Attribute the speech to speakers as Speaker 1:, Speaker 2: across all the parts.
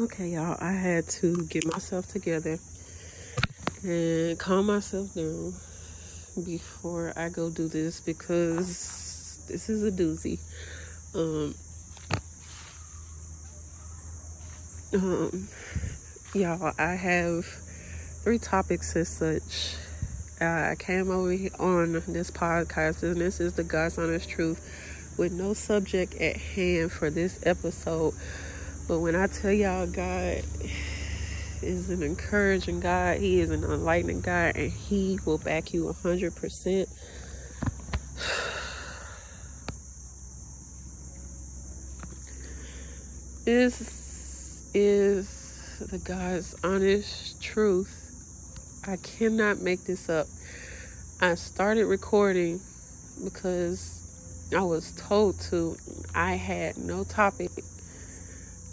Speaker 1: Okay, y'all, I had to get myself together and calm myself down before I go do this because this is a doozy. Um, um, y'all, I have three topics as such. I came over on this podcast, and this is the God's honest truth with no subject at hand for this episode. But when I tell y'all, God is an encouraging God, He is an enlightening God, and He will back you 100%. This is the God's honest truth. I cannot make this up. I started recording because I was told to. I had no topic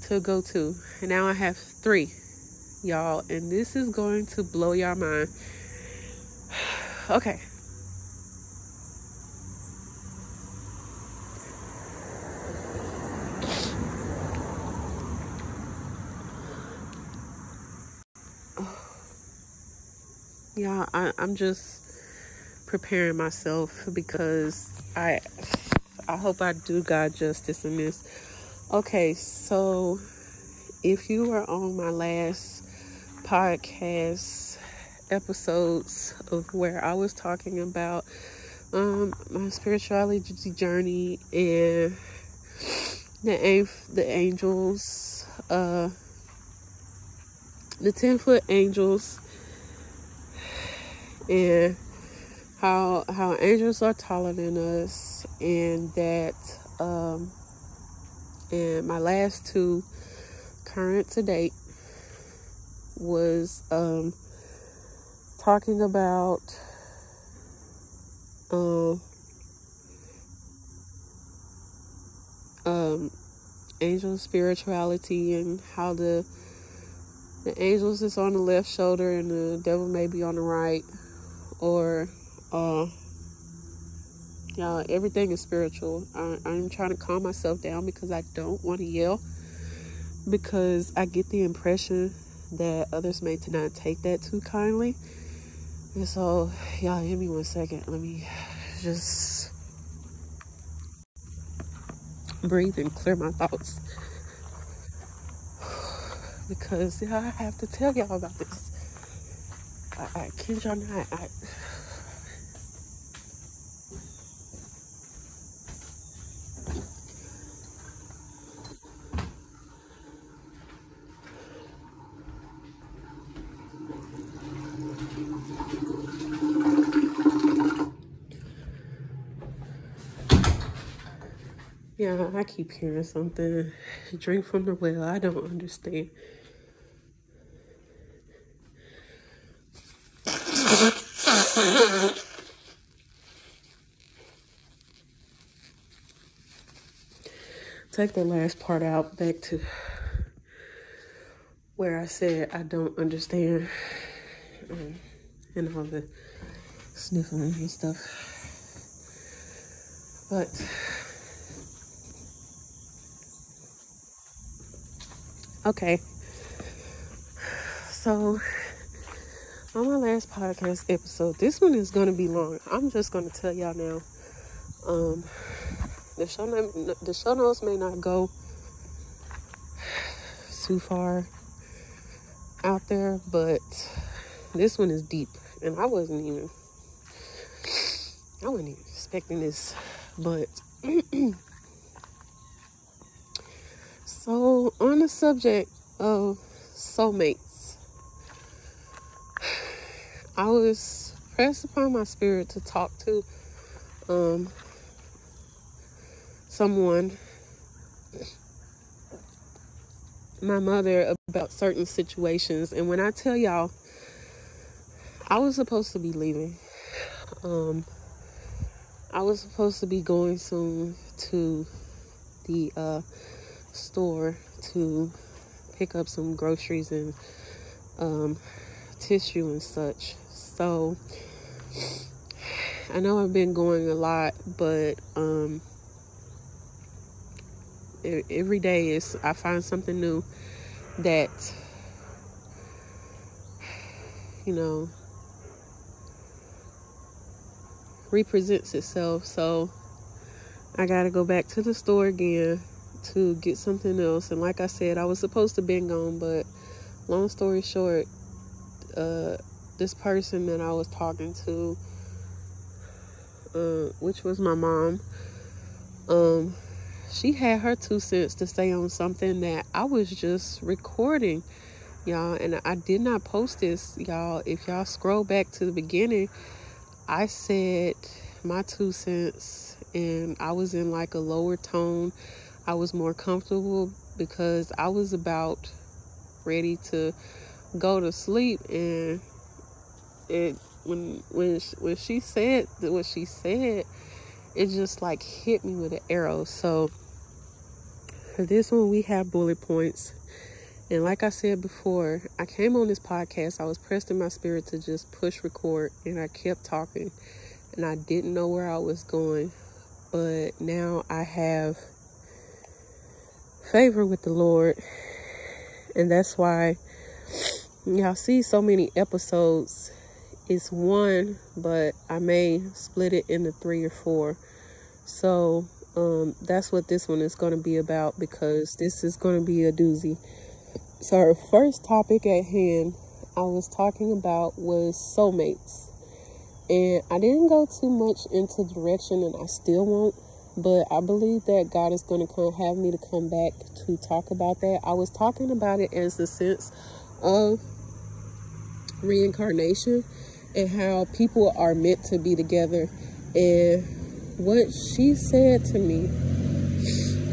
Speaker 1: to go to. And now I have three, y'all. And this is going to blow your mind. okay. Yeah, I, I'm just preparing myself because I I hope I do God justice in this. Okay, so if you were on my last podcast episodes of where I was talking about um, my spirituality journey and the the angels, uh, the ten foot angels and how how angels are taller than us and that um and my last two current to date was um talking about um um angel spirituality and how the the angels is on the left shoulder and the devil may be on the right or uh yeah everything is spiritual I, i'm trying to calm myself down because i don't want to yell because i get the impression that others may not take that too kindly and so y'all give me one second let me just breathe and clear my thoughts because yeah, I have to tell y'all about this. I, I kid y'all not. I, Yeah, I keep hearing something. Drink from the well. I don't understand. Take the last part out back to where I said I don't understand um, and all the sniffling and stuff. But okay. So on my last podcast episode, this one is gonna be long. I'm just gonna tell y'all now. Um, the show the show notes may not go too far out there, but this one is deep, and I wasn't even I wasn't even expecting this, but so on the subject of soulmates I was pressed upon my spirit to talk to um, someone, my mother, about certain situations. And when I tell y'all, I was supposed to be leaving. Um, I was supposed to be going soon to the uh, store to pick up some groceries and um, tissue and such. So I know I've been going a lot, but um, every day is I find something new that you know represents itself. So I got to go back to the store again to get something else. And like I said, I was supposed to be gone, but long story short, uh, this person that I was talking to, uh, which was my mom, um, she had her two cents to say on something that I was just recording, y'all. And I did not post this, y'all. If y'all scroll back to the beginning, I said my two cents and I was in like a lower tone. I was more comfortable because I was about ready to go to sleep and it when when when she said what she said it just like hit me with an arrow so for this one we have bullet points and like I said before, I came on this podcast, I was pressed in my spirit to just push record, and I kept talking, and I didn't know where I was going. But now I have favor with the Lord, and that's why y'all see so many episodes. It's one, but I may split it into three or four. So um, that's what this one is going to be about because this is going to be a doozy. So, our first topic at hand I was talking about was soulmates. And I didn't go too much into direction, and I still won't. But I believe that God is going to come have me to come back to talk about that. I was talking about it as the sense of reincarnation and how people are meant to be together. And what she said to me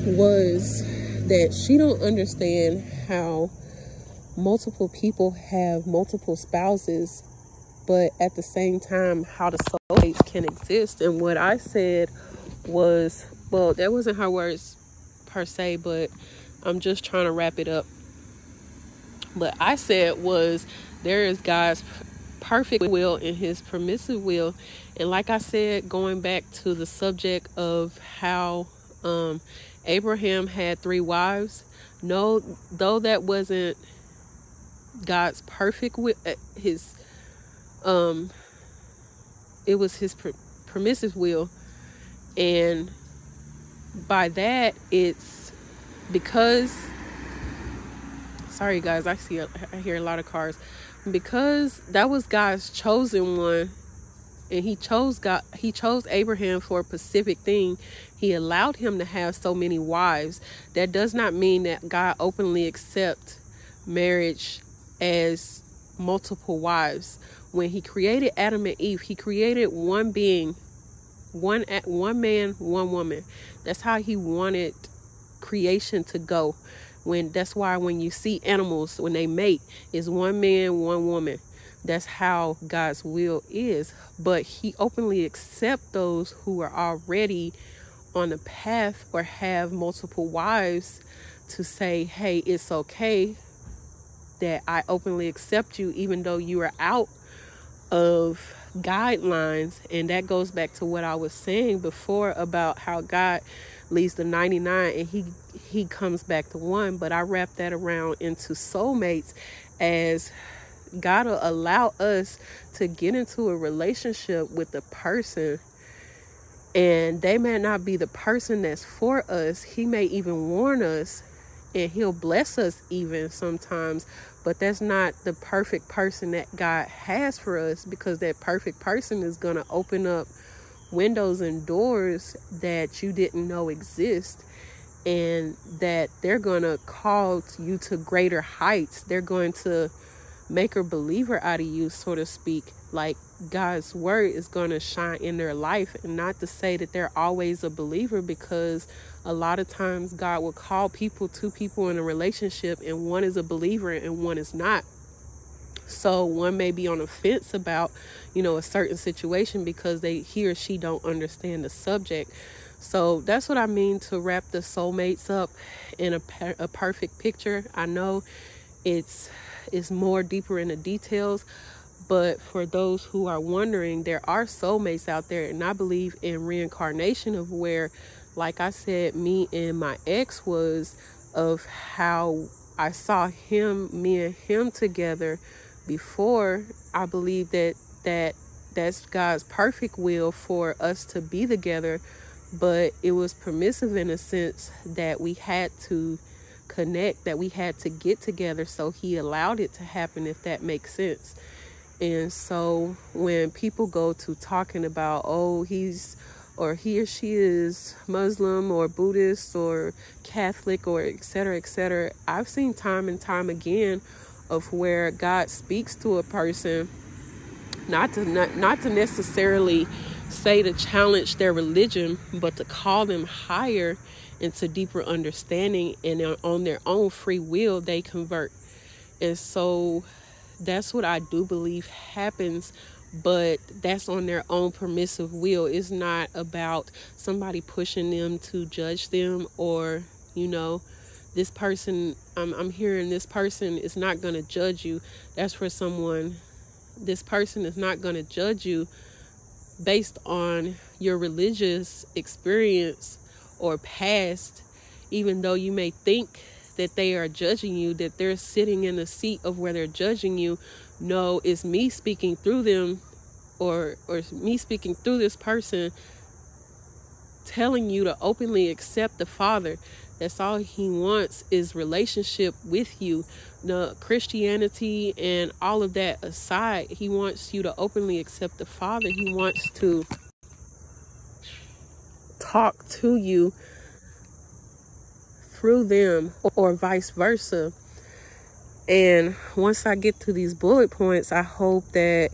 Speaker 1: was that she don't understand how multiple people have multiple spouses, but at the same time, how the soulmates can exist. And what I said was, well, that wasn't her words per se, but I'm just trying to wrap it up. but I said was, there is God's perfect will and his permissive will. And like I said, going back to the subject of how um, Abraham had three wives, no, though that wasn't God's perfect will, uh, his um it was his per- permissive will and by that it's because sorry guys I see I hear a lot of cars. Because that was God's chosen one and he chose God he chose Abraham for a specific thing. He allowed him to have so many wives. That does not mean that God openly accept marriage as multiple wives. When he created Adam and Eve, he created one being, one at one man, one woman. That's how he wanted creation to go. When that's why when you see animals when they mate, is one man, one woman. That's how God's will is. But he openly accept those who are already on the path or have multiple wives to say, hey, it's okay that I openly accept you, even though you are out of guidelines. And that goes back to what I was saying before about how God leaves the 99 and he he comes back to one but i wrap that around into soulmates as god will allow us to get into a relationship with the person and they may not be the person that's for us he may even warn us and he'll bless us even sometimes but that's not the perfect person that God has for us because that perfect person is going to open up windows and doors that you didn't know exist and that they're going to call you to greater heights. They're going to make a believer out of you so to speak like God's word is going to shine in their life and not to say that they're always a believer because a lot of times God will call people, two people in a relationship, and one is a believer and one is not. So one may be on a fence about, you know, a certain situation because they he or she don't understand the subject. So that's what I mean to wrap the soulmates up in a, a perfect picture. I know it's it's more deeper in the details, but for those who are wondering, there are soulmates out there, and I believe in reincarnation of where like I said, me and my ex was of how I saw him, me and him together before, I believe that that that's God's perfect will for us to be together, but it was permissive in a sense that we had to connect, that we had to get together. So he allowed it to happen, if that makes sense. And so when people go to talking about, oh, he's or he or she is Muslim or Buddhist or Catholic or etc. etc. I've seen time and time again of where God speaks to a person not to not, not to necessarily say to challenge their religion, but to call them higher into deeper understanding and on their own free will they convert. And so that's what I do believe happens, but that's on their own permissive will. It's not about somebody pushing them to judge them or, you know, this person, I'm, I'm hearing this person is not going to judge you. That's for someone, this person is not going to judge you based on your religious experience or past, even though you may think that they are judging you, that they're sitting in the seat of where they're judging you. No, it's me speaking through them or or me speaking through this person telling you to openly accept the Father. That's all he wants is relationship with you. The Christianity and all of that aside, he wants you to openly accept the Father. He wants to talk to you through them or vice versa. And once I get to these bullet points, I hope that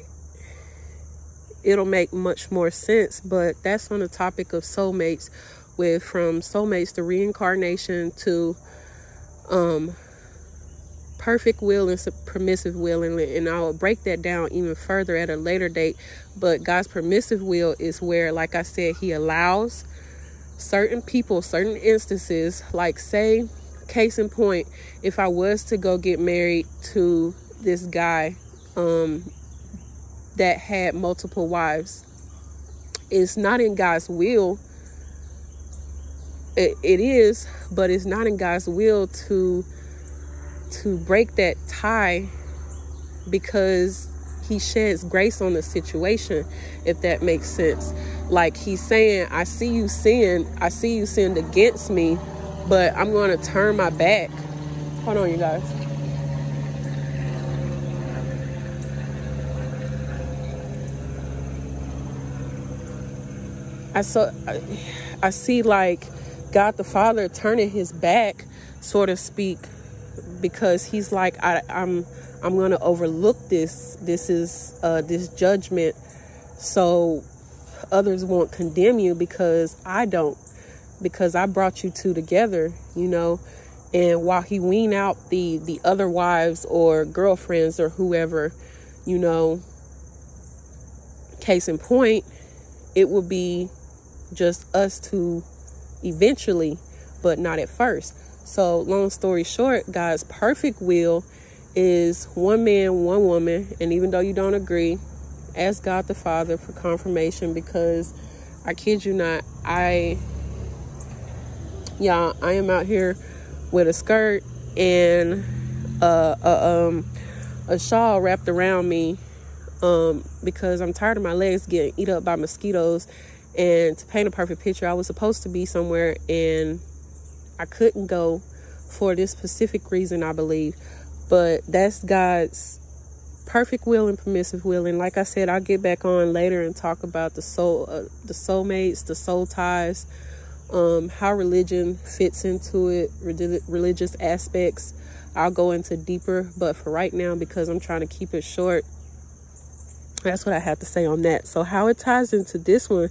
Speaker 1: it'll make much more sense. But that's on the topic of soulmates, with from soulmates to reincarnation to um, perfect will and permissive will. And, and I'll break that down even further at a later date. But God's permissive will is where, like I said, He allows certain people, certain instances, like say, case in point, if I was to go get married to this guy um, that had multiple wives, it's not in God's will. It, it is, but it's not in God's will to to break that tie because he sheds grace on the situation, if that makes sense. Like he's saying, I see you sin, I see you sinned against me, but I'm going to turn my back. Hold on, you guys. I saw, I, see like God the Father turning his back, so to speak, because he's like, I, I'm I'm going to overlook this. This is uh, this judgment, so others won't condemn you because I don't, because I brought you two together. You know, and while he wean out the the other wives or girlfriends or whoever, you know, case in point, it will be just us two eventually, but not at first. So, long story short, God's perfect will is one man, one woman, and even though you don't agree, ask God the Father for confirmation because I kid you not, I y'all, I am out here with a skirt and a, a um a shawl wrapped around me um because I'm tired of my legs getting eat up by mosquitoes and to paint a perfect picture, I was supposed to be somewhere and I couldn't go for this specific reason, I believe. But that's God's perfect will and permissive will. And like I said, I'll get back on later and talk about the soul, uh, the soulmates, the soul ties, um, how religion fits into it, religious aspects. I'll go into deeper, but for right now, because I'm trying to keep it short, that's what I have to say on that. So, how it ties into this one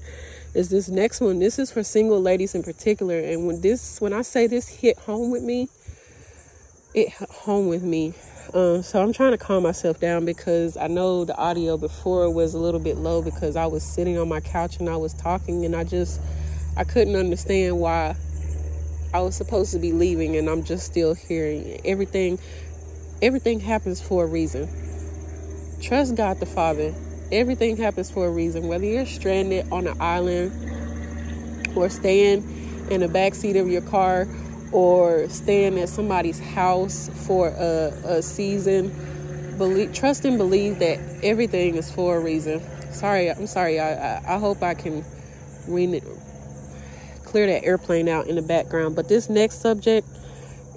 Speaker 1: is this next one. This is for single ladies in particular, and when this, when I say this hit home with me, it home with me. Um, so I'm trying to calm myself down because I know the audio before was a little bit low because I was sitting on my couch and I was talking and I just I couldn't understand why I was supposed to be leaving and I'm just still hearing everything everything happens for a reason. Trust God the Father. Everything happens for a reason. Whether you're stranded on an island or staying in the back seat of your car or staying at somebody's house for a, a season believe trust and believe that everything is for a reason. Sorry i'm sorry i i, I hope i can re- clear that airplane out in the background. But this next subject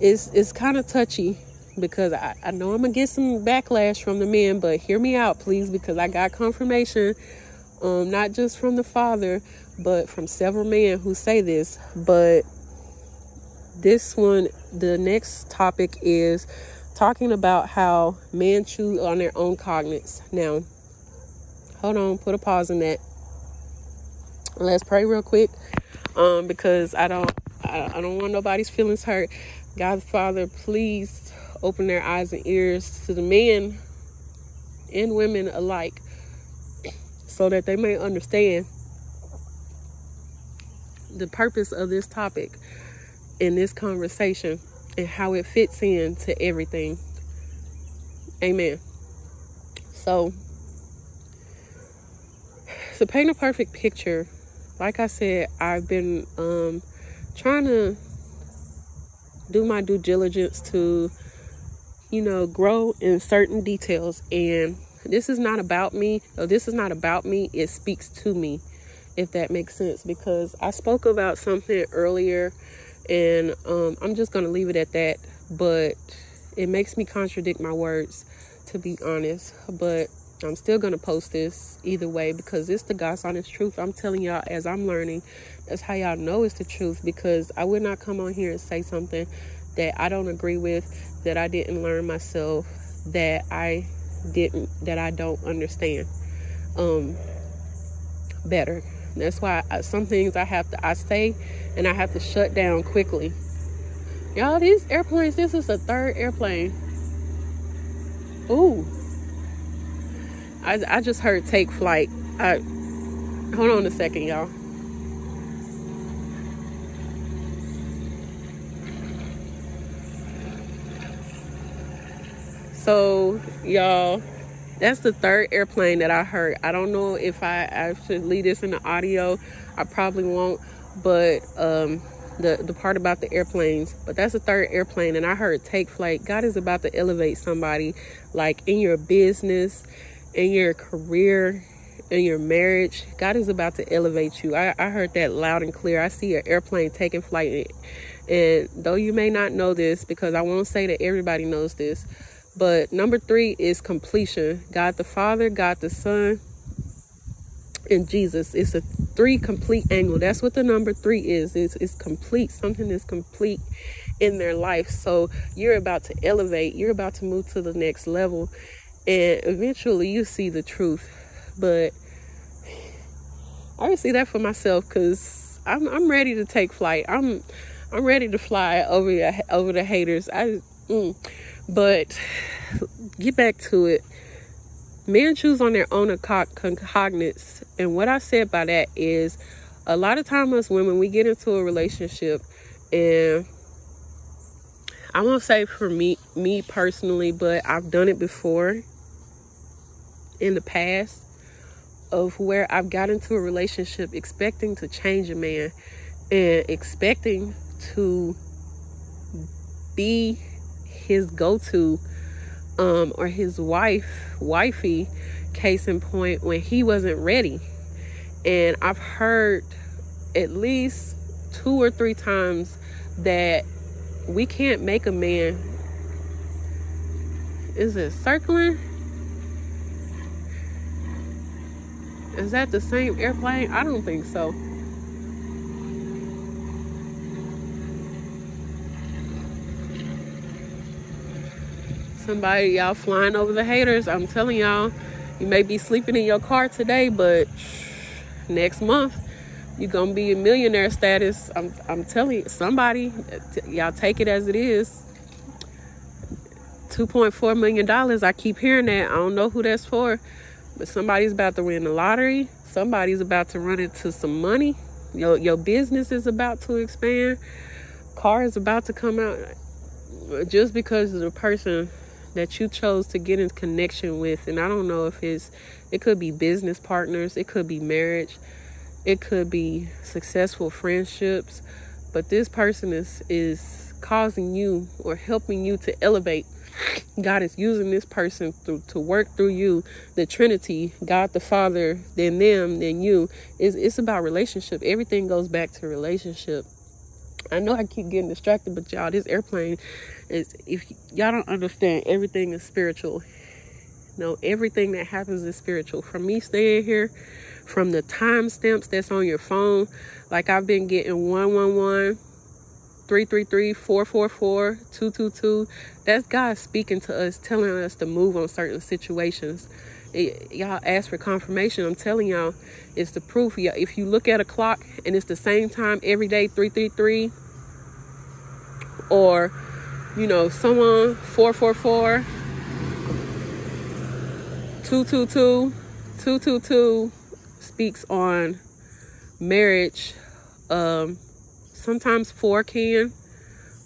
Speaker 1: is is kind of touchy because I, I know i'm gonna get some backlash from the men but hear me out please because i got confirmation um not just from the father but from several men who say this. But this one the next topic is talking about how men chew on their own cognates. Now, hold on, put a pause in that. Let's pray real quick, um, because I don't, I, I don't want nobody's feelings hurt. God Father, please open their eyes and ears to the men and women alike, so that they may understand the purpose of this topic in this conversation and how it fits into everything. Amen. So, to paint a perfect picture, like I said, I've been um, trying to do my due diligence to, you know, grow in certain details. And this is not about me. Oh, this is not about me. It speaks to me, if that makes sense. Because I spoke about something earlier and um, I'm just going to leave it at that. But it makes me contradict my words, to be honest. But I'm still going to post this either way because it's the God's honest truth. I'm telling y'all as I'm learning. That's how y'all know it's the truth because I would not come on here and say something that I don't agree with, that I didn't learn myself, that I didn't, that I don't understand um, better. That's why I, some things I have to I say and I have to shut down quickly. Y'all, these airplanes, this is the third airplane. Ooh. I, I just heard take flight. I hold on a second, y'all. So, y'all, that's the third airplane that I heard. I don't know if I, I should leave this in the audio. I probably won't. But um, the the part about the airplanes, but that's the third airplane, and I heard take flight. God is about to elevate somebody, like in your business, in your career, in your marriage. God is about to elevate you. I, I heard that loud and clear. I see an airplane taking flight, and though you may not know this, because I won't say that everybody knows this but number three is completion. God the Father, God the Son, and Jesus. It's a three complete angle. That's what the number three is. It's, it's complete. Something is complete in their life. So you're about to elevate. You're about to move to the next level. And eventually you see the truth. But I see that for myself because I'm I'm ready to take flight. I'm I'm ready to fly over over the haters. I mm. But get back to it. Men choose on their own cognates. And what I said by that is a lot of times us women, we get into a relationship and I won't say for me me personally, but I've done it before in the past of where I've got into a relationship expecting to change a man and expecting to be his go-to um, or his wife wifey case in point when he wasn't ready. And i've heard at least two or three times that we can't make a man is it circling? Is that the same airplane? I don't think so somebody y'all flying over the haters. I'm telling y'all you may be sleeping in your car today but next month you're gonna be a millionaire status. I'm, I'm telling somebody y'all take it as it is. 2.4 million dollars i keep hearing that. I don't know who that's for but somebody's about to win the lottery. Somebody's about to run into some money. Your, your business is about to expand. Car is about to come out just because the person that you chose to get in connection with and i don't know if it's it could be business partners it could be marriage it could be successful friendships but this person is is causing you or helping you to elevate God is using this person to, to work through you. The Trinity, God the Father, then them, then you. It's, it's about relationship. Everything goes back to relationship. I know I keep getting distracted, but y'all, this airplane is, if y'all don't understand, everything is spiritual. No, everything that happens is spiritual. From me staying here, from the timestamps that's on your phone, like I've been getting 111 333 444 222. That's God speaking to us, telling us to move on certain situations. Y'all ask for confirmation. I'm telling y'all, it's the proof. If you look at a clock and it's the same time every day, 333, or you know, someone 444 222 222 speaks on marriage um sometimes four can,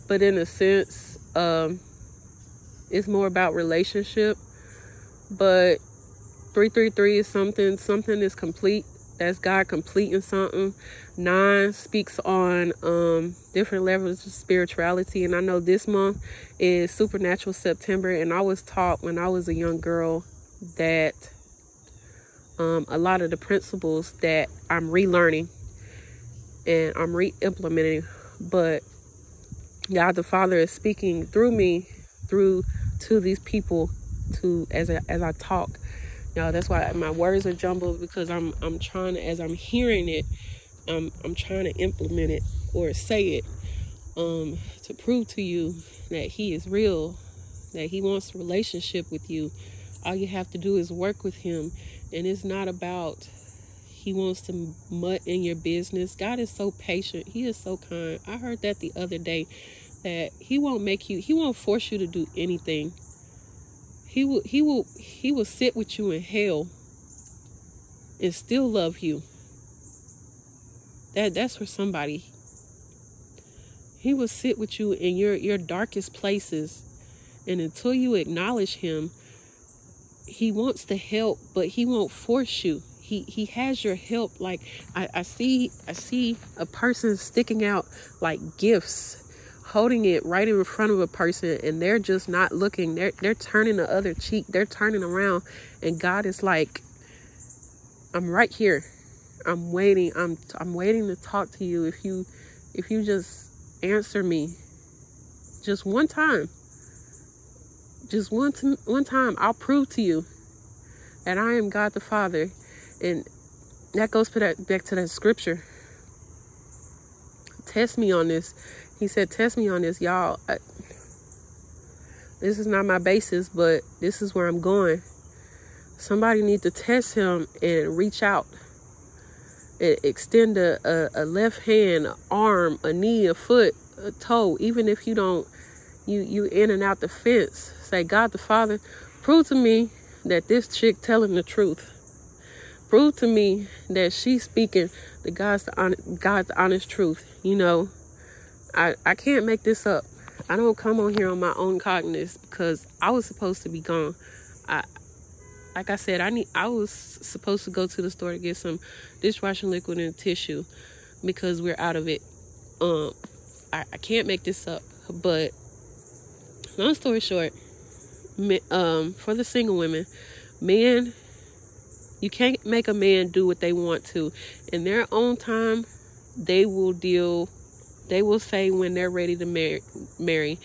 Speaker 1: but in a sense, um, it's more about relationship. But 333 is something, something is complete. That's God completing something. Nine speaks on um, different levels of spirituality. And I know this month is Supernatural September. And I was taught when I was a young girl that um, a lot of the principles that I'm relearning and I'm re-implementing but God the Father is speaking through me through to these people to as I, as I talk y'all that's why my words are jumbled because I'm I'm trying to as I'm hearing it I'm I'm trying to implement it or say it um to prove to you that he is real that he wants a relationship with you all you have to do is work with him and it's not about he wants to mutt in your business. God is so patient. He is so kind. I heard that the other day that he won't make you he won't force you to do anything. He will he will he will sit with you in hell and still love you. That that's for somebody. He will sit with you in your your darkest places and until you acknowledge him, he wants to help, but he won't force you he he has your help like I, I see i see a person sticking out like gifts holding it right in front of a person and they're just not looking. They're they're turning the other cheek. They're turning around and god is like i'm right here. I'm waiting. I'm i'm waiting to talk to you. If you if you just answer me just one time just one, t- one time i'll prove to you that i am god the father. And that goes back to that scripture. Test me on this. He said, Test me on this, y'all. I, this is not my basis, but this is where I'm going. Somebody need to test him and reach out. And extend a, a, a left hand, arm, a knee, a foot, a toe, even if you don't you you in and out the fence. Say, God the Father, prove to me that this chick telling the truth prove to me that she's speaking the God's the honest, God's honest truth. You know, I I can't make this up. I don't come on here on my own cognizance because I was supposed to be gone. I like I said, I need I was supposed to go to the store to get some dishwashing liquid and tissue because we're out of it. Um I, I can't make this up. But long story short, um for the single women, men you can't make a man do what they want to. In their own time, they will deal, they will say when they're ready to marry. marry.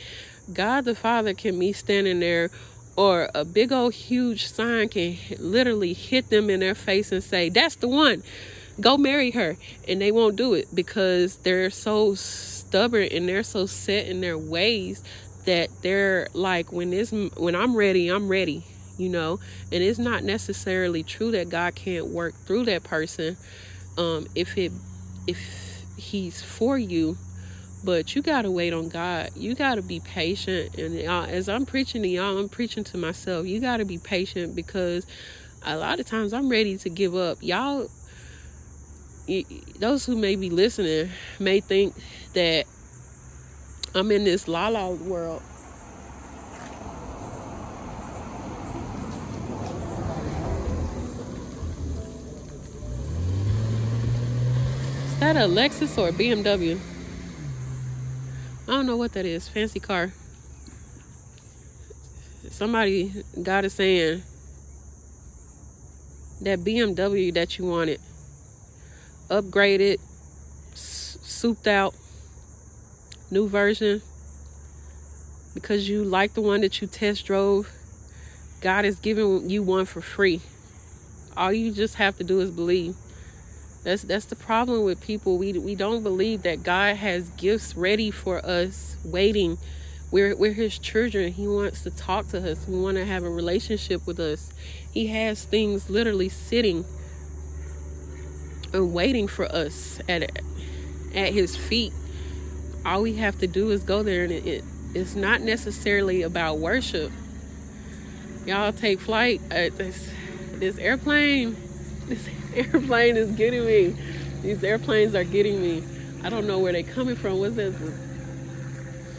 Speaker 1: God the Father can be standing there, or a big old huge sign can literally hit them in their face and say, That's the one. Go marry her. And they won't do it because they're so stubborn and they're so set in their ways that they're like when this when I'm ready, I'm ready you know and it's not necessarily true that god can't work through that person um if it if he's for you but you got to wait on god. You got to be patient. And uh, as i'm preaching to y'all i'm preaching to myself. You got to be patient because a lot of times i'm ready to give up. Y'all those who may be listening may think that i'm in this la la world. Is that a Lexus or a BMW? I don't know what that is. Fancy car. Somebody, God is saying that BMW that you wanted, upgraded, souped out, new version, because you like the one that you test drove, God is giving you one for free. All you just have to do is believe. That's that's the problem with people. We we don't believe that God has gifts ready for us, waiting. We're we're His children. He wants to talk to us. We want to have a relationship with us. He has things literally sitting and waiting for us at at His feet. All we have to do is go there, and it, it it's not necessarily about worship. Y'all take flight. Uh, this this airplane. This airplane is getting me. These airplanes are getting me. I don't know where they're coming from. What's this?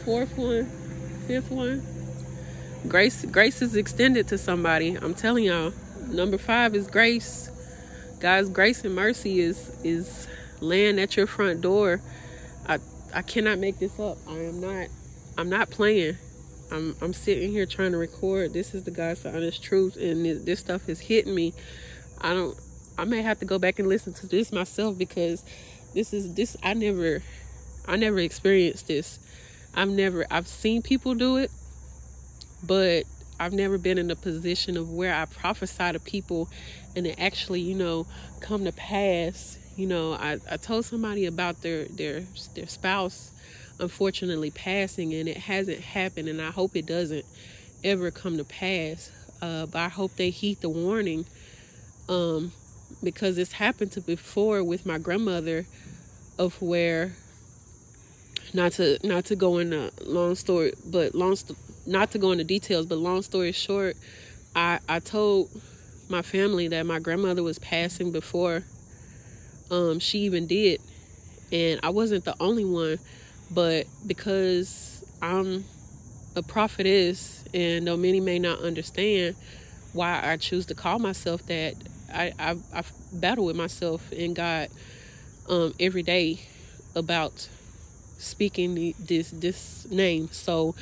Speaker 1: Fourth one? Fifth one? Grace grace is extended to somebody. I'm telling y'all. Number five is grace. God's grace and mercy is is laying at your front door. I I cannot make this up. I am not I'm not playing. I'm I'm sitting here trying to record. This is the God's honest truth, and this, this stuff is hitting me. I don't I may have to go back and listen to this myself because this is this I never I never experienced this. I've never I've seen people do it, but I've never been in a position of where I prophesy to people and it actually, you know, come to pass. You know, I, I told somebody about their their their spouse unfortunately passing and it hasn't happened and I hope it doesn't ever come to pass. Uh, but I hope they heed the warning. Um, because this happened to before with my grandmother of where not to not to go into long story but long not to go into details but long story short i i told my family that my grandmother was passing before um she even did. And i wasn't the only one but because i'm a prophetess and though many may not understand why i choose to call myself that I, I, I battle with myself and God um, every day about speaking this this name. So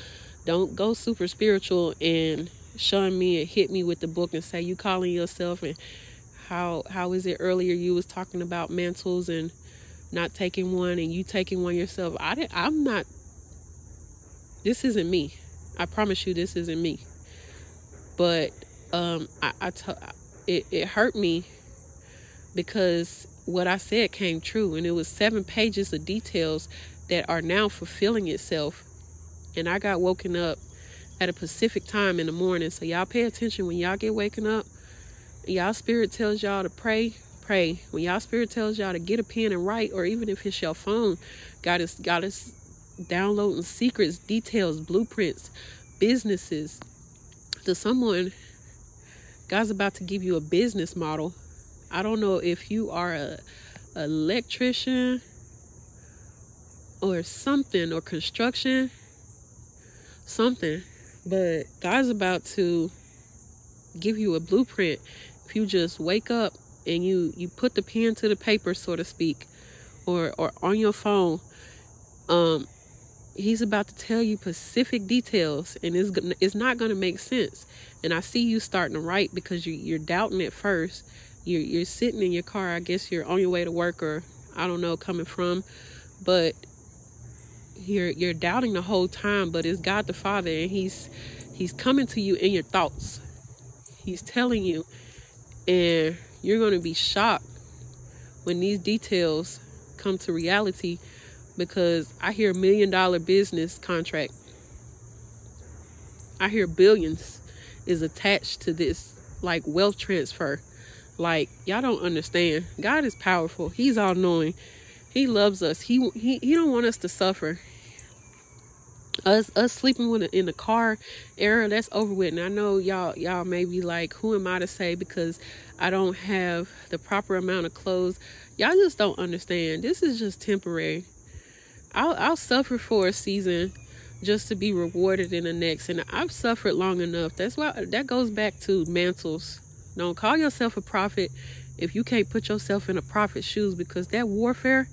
Speaker 1: don't go super spiritual and shun me and hit me with the book and say you calling yourself and how how is it earlier you was talking about mantles and not taking one and you taking one yourself. I didn't, I'm not. This isn't me. I promise you, this isn't me. But um, I, I, t- it, it hurt me because what I said came true. And it was seven pages of details that are now fulfilling itself. And I got woken up at a Pacific time in the morning. So y'all pay attention when y'all get waking up. Y'all spirit tells y'all to pray, pray. When y'all spirit tells y'all to get a pen and write, or even if it's your phone, God is God is downloading secrets, details, blueprints, businesses to someone God's about to give you a business model. I don't know if you are a, electrician or something or construction, something, but God's about to give you a blueprint. If you just wake up and you you put the pen to the paper, so to speak, or or on your phone, um, he's about to tell you specific details and it's, it's not going to make sense. And i see you starting to write because you, you're doubting at first. You're, you're sitting in your car. I guess you're on your way to work or i don't know coming from. But you're you're doubting the whole time but it's god the father and he's he's coming to you in your thoughts. He's telling you. And you're going to be shocked when these details come to reality because I hear million dollar business contract. I hear billions is attached to this like wealth transfer. Like y'all don't understand. God is powerful. He's all knowing. He loves us. He he he don't want us to suffer. Us us sleeping with in the car era that's over with. And I know y'all y'all may be like, who am I to say because I don't have the proper amount of clothes. Y'all just don't understand. This is just temporary. I'll, I'll suffer for a season just to be rewarded in the next. And I've suffered long enough. That's why that goes back to mantles. Don't call yourself a prophet if you can't put yourself in a prophet's shoes because that warfare,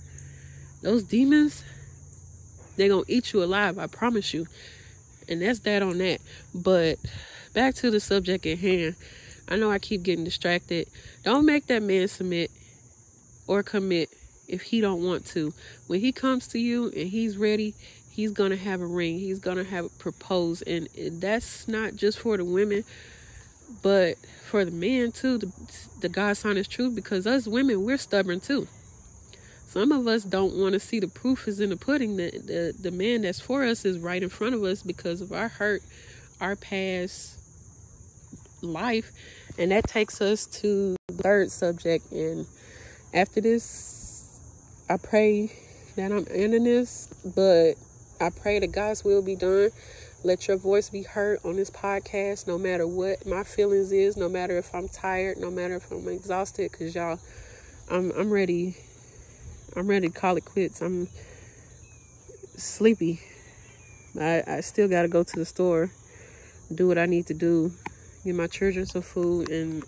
Speaker 1: those demons, They're going to eat you alive, I promise you. And that's that on that. But back to the subject at hand. I know I keep getting distracted. Don't make that man submit or commit if he don't want to. When he comes to you and he's ready, he's going to have a ring. He's going to have it proposed and that's not just for the women, but for the men too. The, the God's honest truth because us women, we're stubborn too. Some of us don't want to see the proof is in the pudding. The, the, the man that's for us is right in front of us because of our hurt, our past life. And that takes us to the third subject. And after this, I pray that I'm ending this, but I pray that God's will be done. Let your voice be heard on this podcast, no matter what my feelings is, no matter if I'm tired, no matter if I'm exhausted, because y'all, I'm I'm ready I'm ready to call it quits. I'm sleepy. I, I still got to go to the store, do what I need to do, get my children some food, and